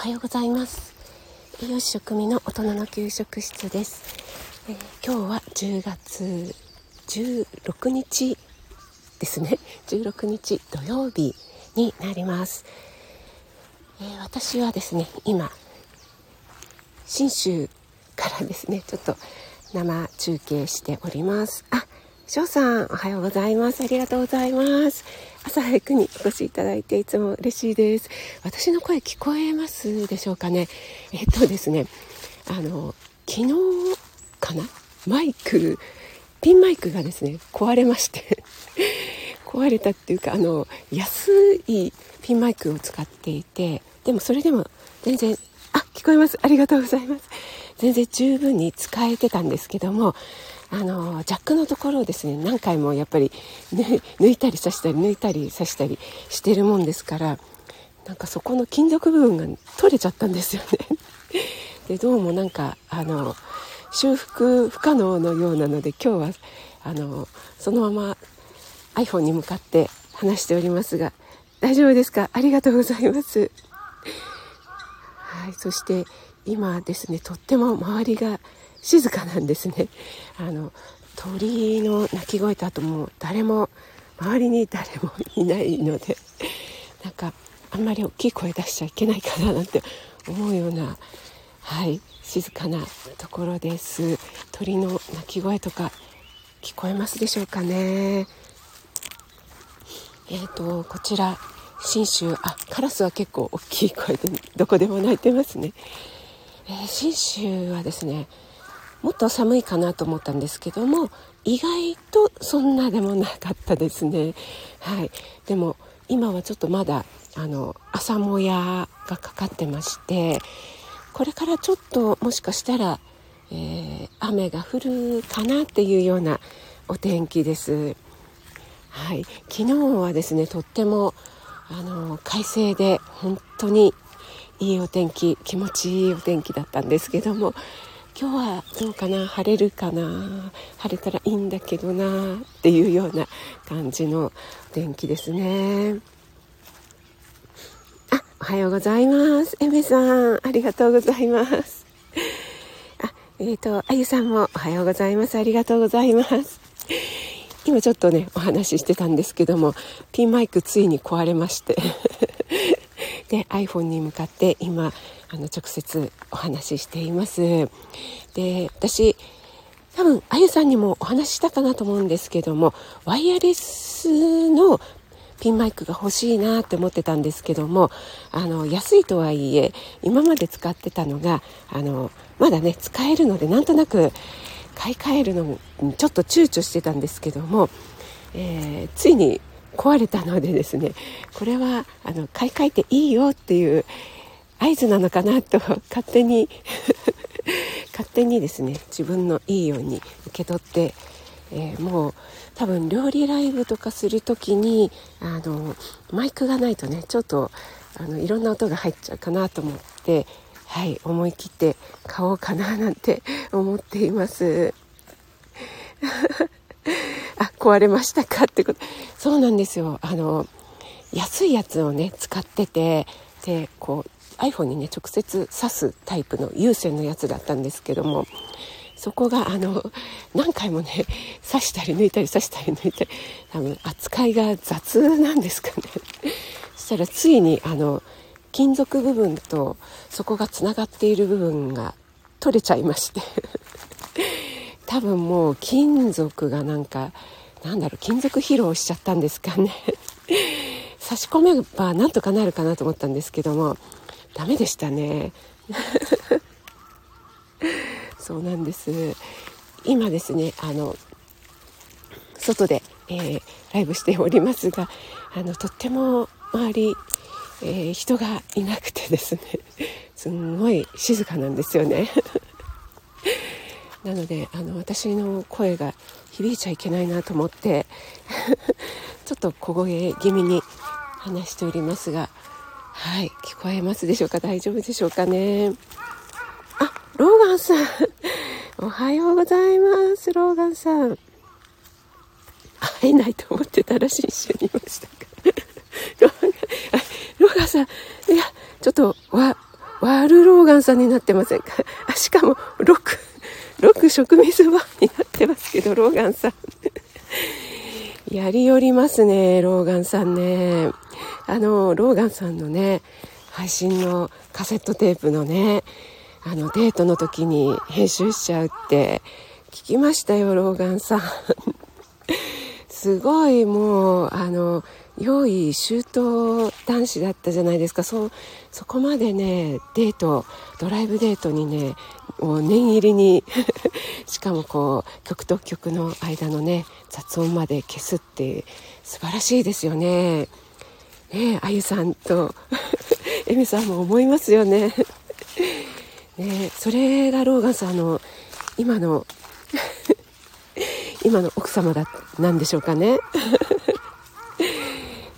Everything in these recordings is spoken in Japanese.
はようございます。栄養士食味の大人の給食室です、えー、今日は10月16日ですね。16日土曜日になります、えー、私はですね今信州からですねちょっと生中継しております。あ翔さん、おはようございます。ありがとうございます。朝早くにお越しいただいていつも嬉しいです。私の声聞こえますでしょうかね？えっとですね、あの、昨日かな？マイク、ピンマイクがですね、壊れまして 壊れたっていうか、あの、安いピンマイクを使っていて、でもそれでも全然、あ、聞こえます。ありがとうございます。全然十分に使えてたんですけども、あのジャックのところをですね何回もやっぱり、ね、抜いたり刺したり抜いたり刺したりしてるもんですからなんかそこの金属部分が取れちゃったんですよね。でどうもなんかあの修復不可能のようなので今日はあのそのまま iPhone に向かって話しておりますが大丈夫ですか？ありがとうございます。はい、そして今ですねとっても周りが静かなんですね。あの鳥の鳴き声とあともう誰も周りに誰もいないので なんかあんまり大きい声出しちゃいけないかななんて思うようなはい静かなところです。鳥の鳴き声とか聞こえますでしょうかね。えっ、ー、とこちら信州あカラスは結構大きい声でどこでも鳴いてますね、えー、信州はですねもっと寒いかなと思ったんですけども意外とそんなでもなかったですね。はい。でも今はちょっとまだあの朝もやがかかってましてこれからちょっともしかしたら、えー、雨が降るかなっていうようなお天気です。はい。昨日はですねとってもあの快晴で本当にいいお天気気持ちいいお天気だったんですけども今日はどうかな？晴れるかな？晴れたらいいんだけどなっていうような感じの天気ですね。あおはようございます。エメさんありがとうございます。あえっ、ー、とあゆさんもおはようございます。ありがとうございます。今ちょっとねお話ししてたんですけどもピンマイクついに壊れまして。で iPhone に向かって今あの直接お話ししています。で私多分あゆさんにもお話ししたかなと思うんですけどもワイヤレスのピンマイクが欲しいなって思ってたんですけどもあの安いとはいえ今まで使ってたのがあのまだね使えるのでなんとなく買い替えるのにちょっと躊躇してたんですけども、えー、ついに壊れたのでですねこれはあの買い替えていいよっていう合図なのかなと勝手に 勝手にですね自分のいいように受け取って、えー、もう多分料理ライブとかする時にあのマイクがないとねちょっとあのいろんな音が入っちゃうかなと思ってはい思い切って買おうかななんて思っています。あ壊れましたかってこと。そうなんですよ。あの安いやつをね使っててでこう iPhone にね直接挿すタイプの有線のやつだったんですけどもそこがあの何回もね刺したり抜いたり刺したり抜いたり多分扱いが雑なんですかね。そしたらついにあの金属部分とそこがつながっている部分が取れちゃいまして。多分もう金属がなんかなんだろう金属疲労しちゃったんですかね。差し込めばなんとかなるかなと思ったんですけどもダメでしたね。そうなんです。今ですねあの外で、えー、ライブしておりますがあのとっても周り、えー、人がいなくてですね。すんごい静かなんですよね。なのであの私の声が響いちゃいけないなと思って ちょっと小声気味に話しておりますがはい聞こえますでしょうか？大丈夫でしょうかね？あローガンさん。おはようございます。ローガンさん。会えないと思ってたらしい一緒にいましたか？ローガンさん。いやちょっとわワールローガンさんになってませんか？あしかも6、6食水場になってますけど、ローガンさん。やりよりますね、ローガンさんね。あの、ローガンさんのね、配信のカセットテープのね、あの、デートの時に編集しちゃうって聞きましたよ、ローガンさん。すごいもう、あの、用意周到男子だったじゃないですかそそこまでねデートドライブデートにねもう念入りに しかもこう曲と曲の間のね雑音まで消すって素晴らしいですよね。ねあゆさんと エミさんも思いますよね。ねそれがローガンさんの今の 今の奥様だなんでしょうかね。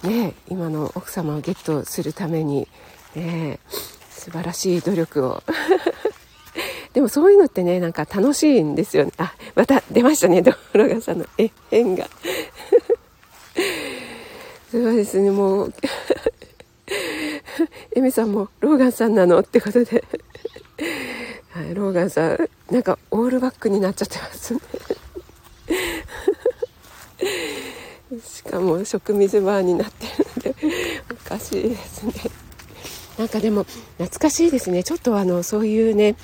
ね今の奥様をゲットするために、ね、素晴らしい努力を。でもそういうのってねなんか楽しいんですよ。ねあまた出ましたね道路がさんの。え変が。そうですねもう。エミさんもローガンさんなの？ってことで。はい、ローガンさんなんかオールバックになっちゃってますね。しかも食水バーになってるのでおかしいですね。なんかでも懐かしいですね。ちょっとあのそういうね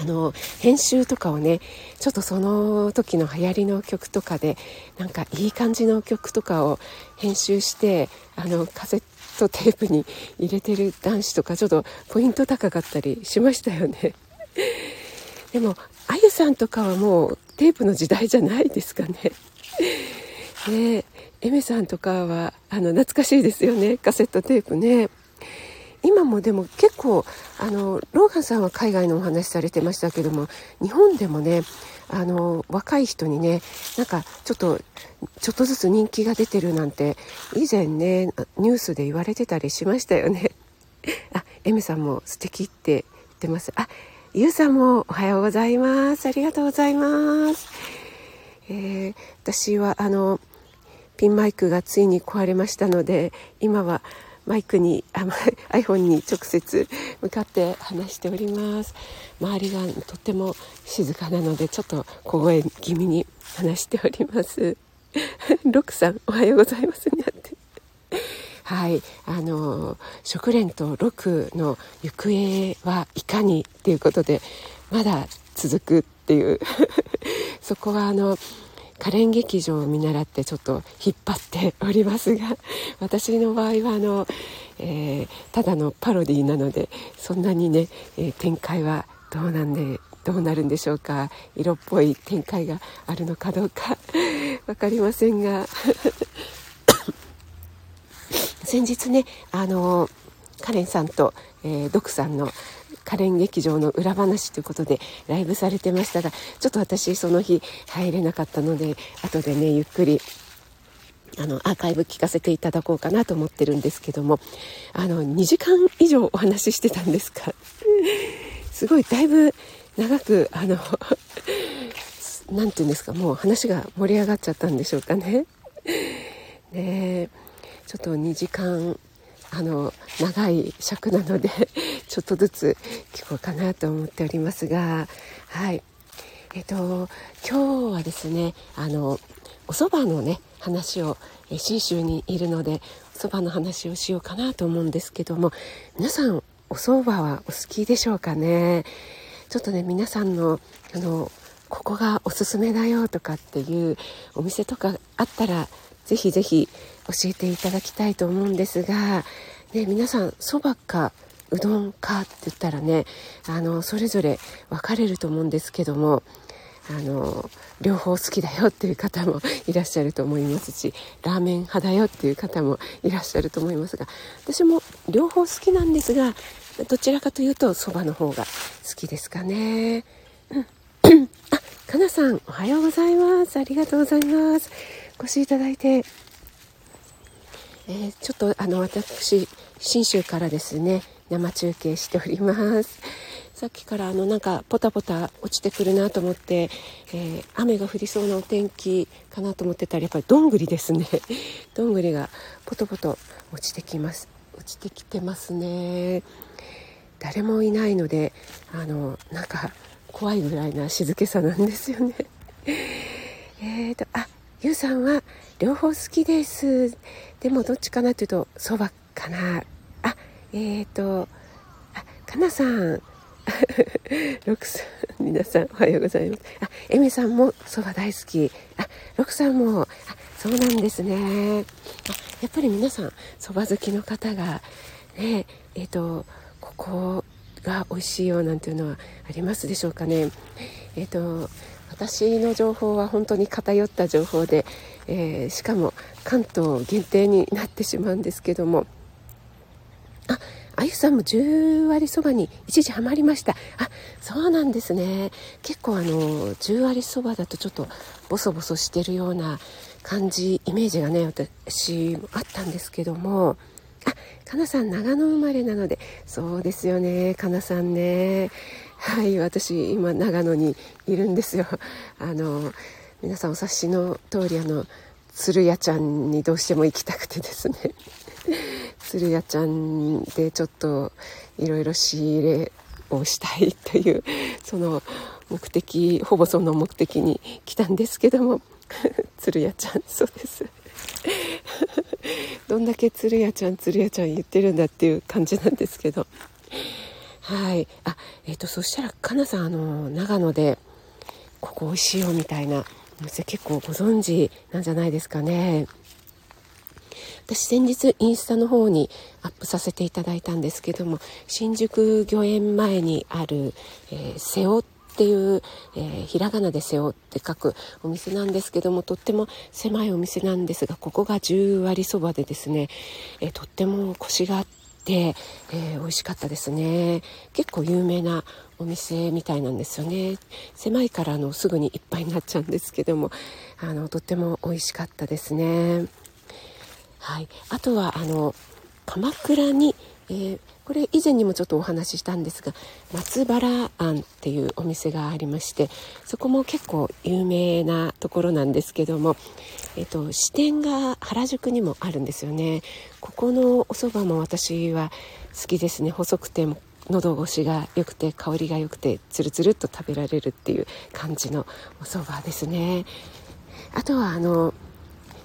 あの編集とかをねちょっとその時の流行りの曲とかでなんかいい感じの曲とかを編集してあのカセットテープに入れてる男子とかちょっとポイント高かったりしましたよね。でもあゆさんとかはもうテープの時代じゃないですかね。ねエメさんとかはあの懐かしいですよね。カセットテープね。今もでも結構あのローガンさんは海外のお話されてましたけども日本でもねあの若い人にねなんかちょっとちょっとずつ人気が出てるなんて以前ねニュースで言われてたりしましたよね。あエメさんも素敵って言ってます。あゆうさんもおはようございます。ありがとうございます。えー、私はあのピンマイクがついに壊れましたので今はマイクにあ iPhone に直接向かって話しております。周りがとっても静かなのでちょっと小声気味に話しております。ロクさんおはようございますにあって。はいあの食連とロクの行方はいかにっていうことでまだ続くっていう。そこはあの可憐劇場を見習ってちょっと引っ張っておりますが 私の場合はあの、えー、ただのパロディーなのでそんなにね、えー、展開はどうなんでどうなるんでしょうか色っぽい展開があるのかどうか 分かりませんが。先日ねあのカレンさんと、えー、ドクさんの可憐劇場の裏話ということでライブされてましたがちょっと私その日入れなかったので後でねゆっくりあのアーカイブ聞かせていただこうかなと思ってるんですけどもあの2時間以上お話ししてたんですか？すごいだいぶ長くあの 何て言うんですかもう話が盛り上がっちゃったんでしょうかね。ねちょっと2時間あの長い尺なので ちょっとずつ聞こうかなと思っておりますがはい。えっと今日はですねあのお蕎麦のね話を信州にいるのでお蕎麦の話をしようかなと思うんですけども皆さんお蕎麦はお好きでしょうかね？ちょっとね皆さんのあのここがおすすめだよとかっていうお店とかあったらぜひぜひ教えていただきたいと思うんですが、ね、皆さんそばかうどんかって言ったらねあのそれぞれ分かれると思うんですけどもあの両方好きだよっていう方もいらっしゃると思いますしラーメン派だよっていう方もいらっしゃると思いますが私も両方好きなんですがどちらかというとそばの方が好きですかね。うん、かなさんおはようございます。ありがとうございます。お越しいただいて、えー、ちょっとあの私信州からですね生中継しております。さっきからあのなんかポタポタ落ちてくるなと思って、えー、雨が降りそうなお天気かなと思ってたらやっぱりどんぐりですね。どんぐりがポトポト落ちてきます。落ちてきてますね。誰もいないのであのなんか怖いぐらいな静けさなんですよね。えっとあゆうさんは両方好きです。でもどっちかなというとそばかな。あえっ、ー、とあかなさん。六さん皆さんおはようございます。あえみさんもそば大好き。あ六さんも。あそうなんですね。あやっぱり皆さんそば好きの方がねえっ、ー、とここが美味しいよなんていうのはありますでしょうかね。えっ、ー、と私の情報は本当に偏った情報で、えー、しかも関東限定になってしまうんですけども。ああゆさんも10割そばに一時ハマりました。あそうなんですね。結構あの10割そばだとちょっとボソボソしてるような感じイメージがね私もあったんですけども。あかなさん長野生まれなのでそうですよね。かなさんね。はい私今長野にいるんですよ。あの皆さんお察しの通りあの鶴屋ちゃんにどうしても行きたくてですね。鶴屋ちゃんでちょっといろいろ仕入れをしたいというその目的ほぼその目的に来たんですけども。鶴屋ちゃんそうです。どんだけ鶴屋ちゃん鶴屋ちゃん言ってるんだっていう感じなんですけど。はい。あえっ、ー、とそしたらかなさんあの長野でここ美味しいよみたいなお店結構ご存知なんじゃないですかね。私先日インスタの方にアップさせていただいたんですけども新宿御苑前にある、えー、瀬尾っていう、えー、ひらがなで瀬尾って書くお店なんですけどもとっても狭いお店なんですがここが10割そばでですね、えー、とってもコシがあって、えー、美味しかったですね。結構有名なお店みたいなんですよね。狭いからあのすぐにいっぱいになっちゃうんですけどもあのとっても美味しかったですね。はい、あとはあの鎌倉に、えー、これ以前にもちょっとお話ししたんですが松原庵っていうお店がありましてそこも結構有名なところなんですけども、えーと、支店が原宿にもあるんですよね。ここのお蕎麦も私は好きですね。細くても喉越しが良くて香りが良くてつるつるっと食べられるっていう感じのお蕎麦ですね。あとはあの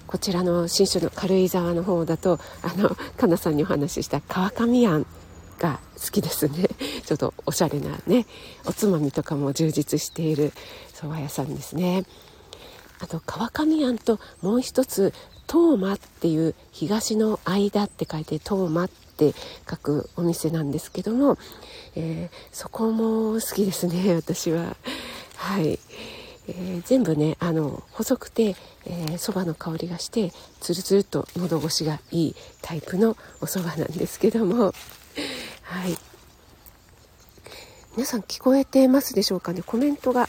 こちらの新種の軽井沢の方だとあのかなさんにお話しした川上庵が好きですね。ちょっとおしゃれなねおつまみとかも充実している蕎麦屋さんですね。あと川上庵ともう一つ東馬っていう東の間って書いて東馬って書くお店なんですけども、えー、そこも好きですね 私は。はい。えー、全部ねあの細くてそば、えー、の香りがしてつるつるっと喉越しがいいタイプのお蕎麦なんですけども。はい。皆さん聞こえてますでしょうかね？コメントが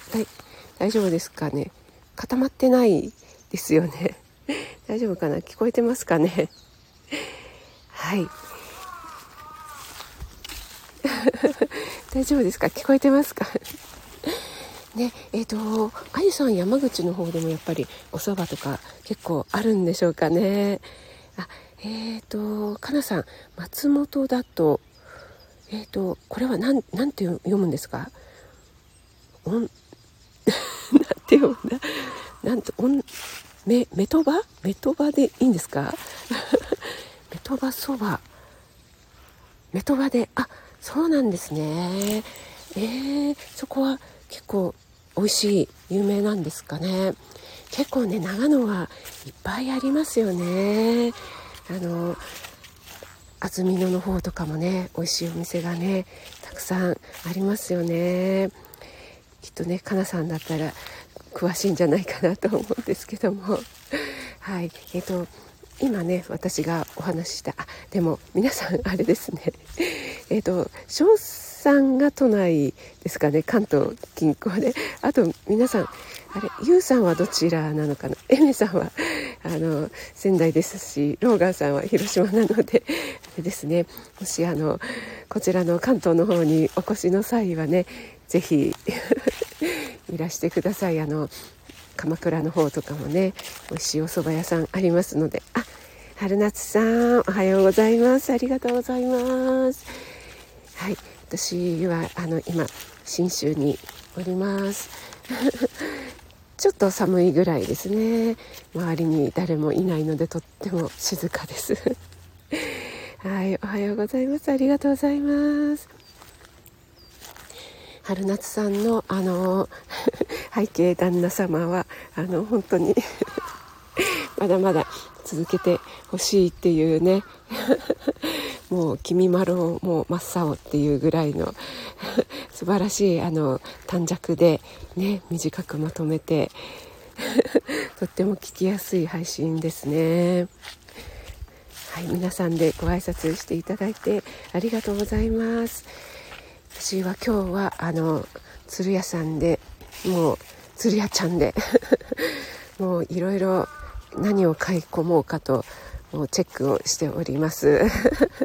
大丈夫ですかね？固まってないですよね？大丈夫かな？聞こえてますかね？はい。大丈夫ですか？聞こえてますか？ねえーと、あゆさん山口の方でもやっぱりお蕎麦とか結構あるんでしょうかね？あえっ、ー、とかなさん松本だとえっ、ー、とこれは何なんて読むんですか？おん なんて読むんだ？なんとおんメメトバ？メトバでいいんですか？メトバそば。メトバで。あそうなんですね。えー、そこは結構美味しい有名なんですかね？結構ね長野はいっぱいありますよね。あの安曇野の方とかもね美味しいお店がねたくさんありますよね。きっとねかなさんだったら詳しいんじゃないかなと思うんですけども。はい。えっ、ー、と今ね私がお話ししたあでも皆さんあれですね。えっ、と少さんが都内ですかね関東近郊で。あと皆さんあれゆうさんはどちらなのかな？エメさんはあの仙台ですしローガンさんは広島なので ですね。もしあのこちらの関東の方にお越しの際はね是非 いらしてください。あの鎌倉の方とかもね美味しいお蕎麦屋さんありますので。あ春夏さんおはようございます。ありがとうございます。はい。私はあの今信州におります。ちょっと寒いぐらいですね。周りに誰もいないのでとっても静かです。はいおはようございます。ありがとうございます。春夏さんのあの 背景旦那様はあの本当に まだまだ続けてほしいっていうね。もう「君まろもう真っ青」っていうぐらいの素晴らしいあの短尺でね短くまとめて とっても聞きやすい配信ですね。はい、皆さんでご挨拶していただいてありがとうございます。私は今日はあの鶴屋さんでもう鶴屋ちゃんで もういろいろ何を買い込もうかともうチェックをしております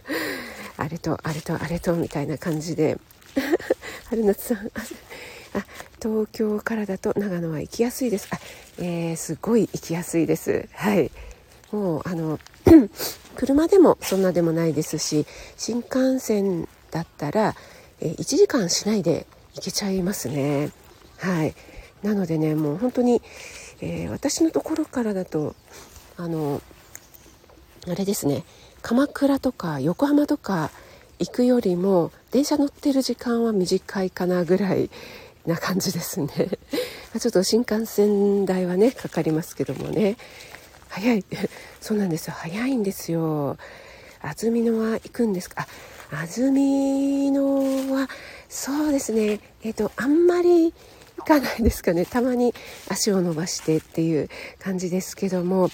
あれとあれとあれとみたいな感じで春夏さん。あ東京からだと長野は行きやすいです。あ、えー、すごい行きやすいです。はい。もうあの 車でもそんなでもないですし新幹線だったら、えー、1時間しないで行けちゃいますね。はい。なのでねもう本当に、えー、私のところからだとあのあれですね。鎌倉とか横浜とか行くよりも電車乗ってる時間は短いかなぐらいな感じですね。ちょっと新幹線代はねかかりますけどもね。早い。そうなんですよ。早いんですよ。安曇野は行くんですか？あ安曇野はそうですね。えっ、ー、とあんまり行かないですかね。たまに足を伸ばしてっていう感じですけども。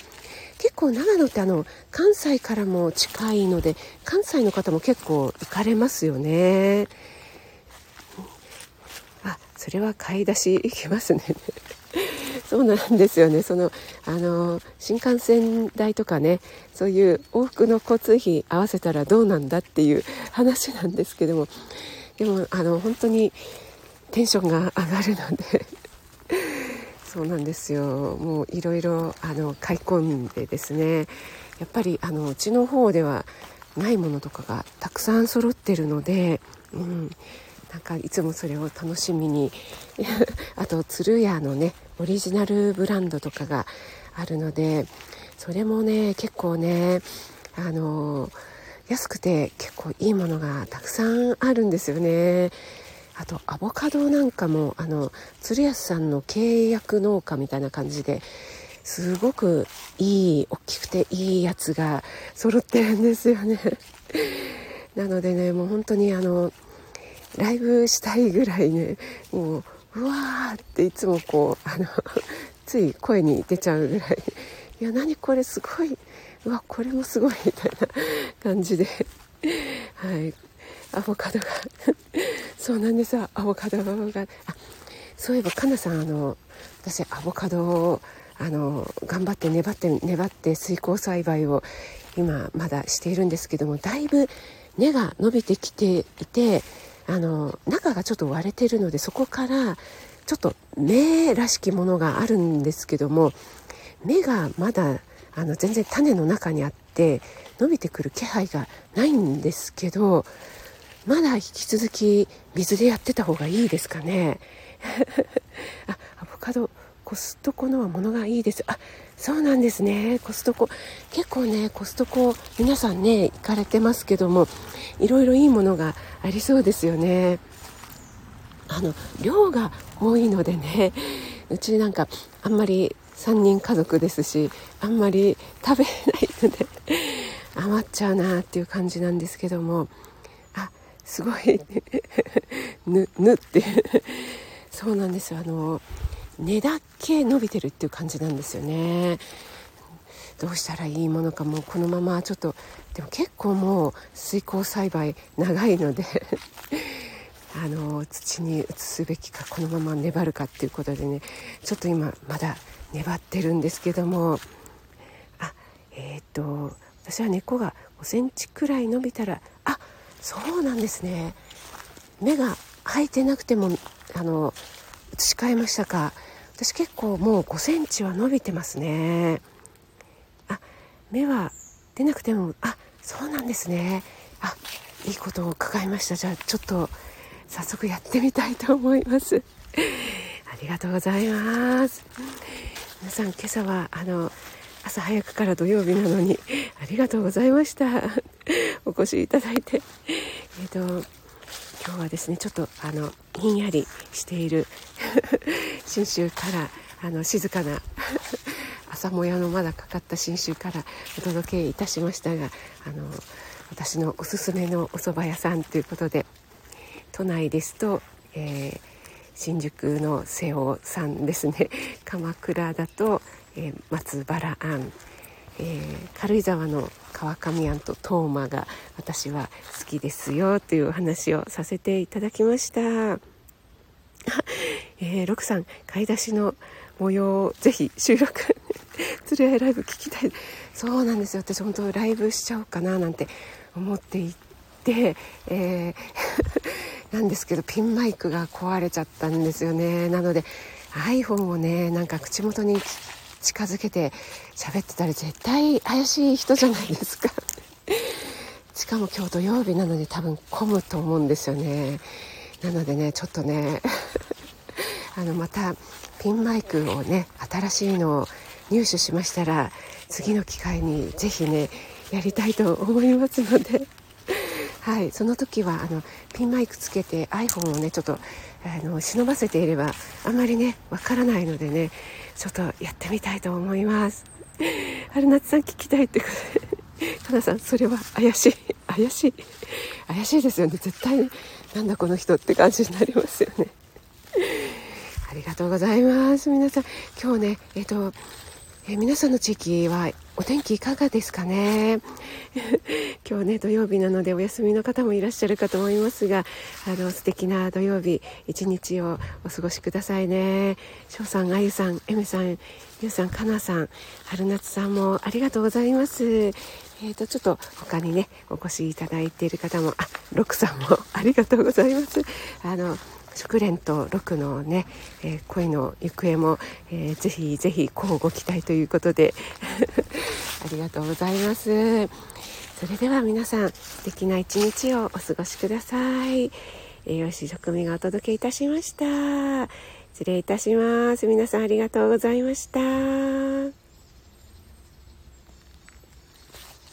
結構長野ってあの関西からも近いので関西の方も結構行かれますよね。あそれは買い出し行きますね。そうなんですよね。そのあの新幹線代とかねそういう往復の交通費合わせたらどうなんだっていう話なんですけどもでもあの本当にテンションが上がるのでそうなんですよ。もういろいろあの買い込んでですね。やっぱりあのうちの方ではないものとかがたくさん揃ってるので、うん、なんかいつもそれを楽しみに。あと鶴屋のねオリジナルブランドとかがあるのでそれもね結構ねあの安くて結構いいものがたくさんあるんですよね。あとアボカドなんかもあの鶴安さんの契約農家みたいな感じですごくいい大きくていいやつが揃ってるんですよね。なのでねもう本当にあのライブしたいぐらいねもううわーっていつもこうあの つい声に出ちゃうぐらい。いや何これすごい。うわこれもすごいみたいな感じで。はい。アボカドが。そうなんですアボカドが。あそういえばかなさんあの私アボカドをあの頑張って粘って粘って水耕栽培を今まだしているんですけどもだいぶ根が伸びてきていてあの中がちょっと割れてるのでそこからちょっと芽らしきものがあるんですけども芽がまだあの全然種の中にあって伸びてくる気配がないんですけどまだ引き続き水でやってた方がいいですかね。あアボカドコストコのはものがいいです。あそうなんですね。コストコ。結構ねコストコ皆さんね行かれてますけどもいろいろいいものがありそうですよね。あの量が多いのでねうちなんかあんまり3人家族ですしあんまり食べないので余っちゃうなっていう感じなんですけども。すごい ぬぬって。そうなんですあの根だけ伸びてるっていう感じなんですよね。どうしたらいいものかもうこのままちょっと。でも結構もう水耕栽培長いので あの土に移すべきかこのまま粘るかっていうことでね。ちょっと今まだ粘ってるんですけども。あえっ、と私は根っこが5センチくらい伸びたらそうなんですね。目が開いてなくてもあの移し替えましたか？私結構もう5センチは伸びてますね。あ目は出なくてもあそうなんですね。あいいことを伺いました。じゃあちょっと早速やってみたいと思います。ありがとうございます。皆さん今朝はあの朝早くから土曜日なのにありがとうございました。お越しいただいて。えっ、と今日はですねちょっとあのひんやりしている 信州からあの静かな 朝もやのまだかかった信州からお届けいたしましたがあの私のおすすめのお蕎麦屋さんということで都内ですと、えー、新宿の瀬尾さんですね。鎌倉だと、えー、松原庵、えー、軽井沢の川上庵と東馬が私は好きですよというお話をさせていただきました。えー、ロクさん買い出しの模様をぜひ収録つるやライブ聞きたい。そうなんですよ。私本当ライブしちゃおうかななんて思っていて、えー なんですけどピンマイクが壊れちゃったんですよね。なので iPhone をねなんか口元に近づけて喋ってたら絶対怪しい人じゃないですか。しかも今日土曜日なので多分混むと思うんですよね。なのでねちょっとね あのまたピンマイクをね新しいのを入手しましたら次の機会に是非ねやりたいと思いますので。はい、その時はあのピンマイクつけて iPhone をねちょっとあの忍ばせていればあんまりねわからないのでねちょっとやってみたいと思います。春夏さん聞きたいってことで。かなさんそれは怪しい。怪しい。怪しいですよね。絶対なんだこの人って感じになりますよね。ありがとうございます。皆さん今日ねえっ、とえ、皆さんの地域はお天気いかがですかね？今日ね土曜日なのでお休みの方もいらっしゃるかと思いますがあの素敵な土曜日一日をお過ごしくださいね。翔さんあゆさんえめさんゆうさんかなさん春夏さんもありがとうございます。えーと、ちょっと他にねお越しいただいている方もあロクさんも ありがとうございます。あの祝蓮と六のね、えー、恋の行方も、えー、ぜひぜひ乞うご期待ということで ありがとうございます。それでは皆さん素敵な一日をお過ごしください。栄養士職味がお届けいたしました。失礼いたします。皆さんありがとうございました。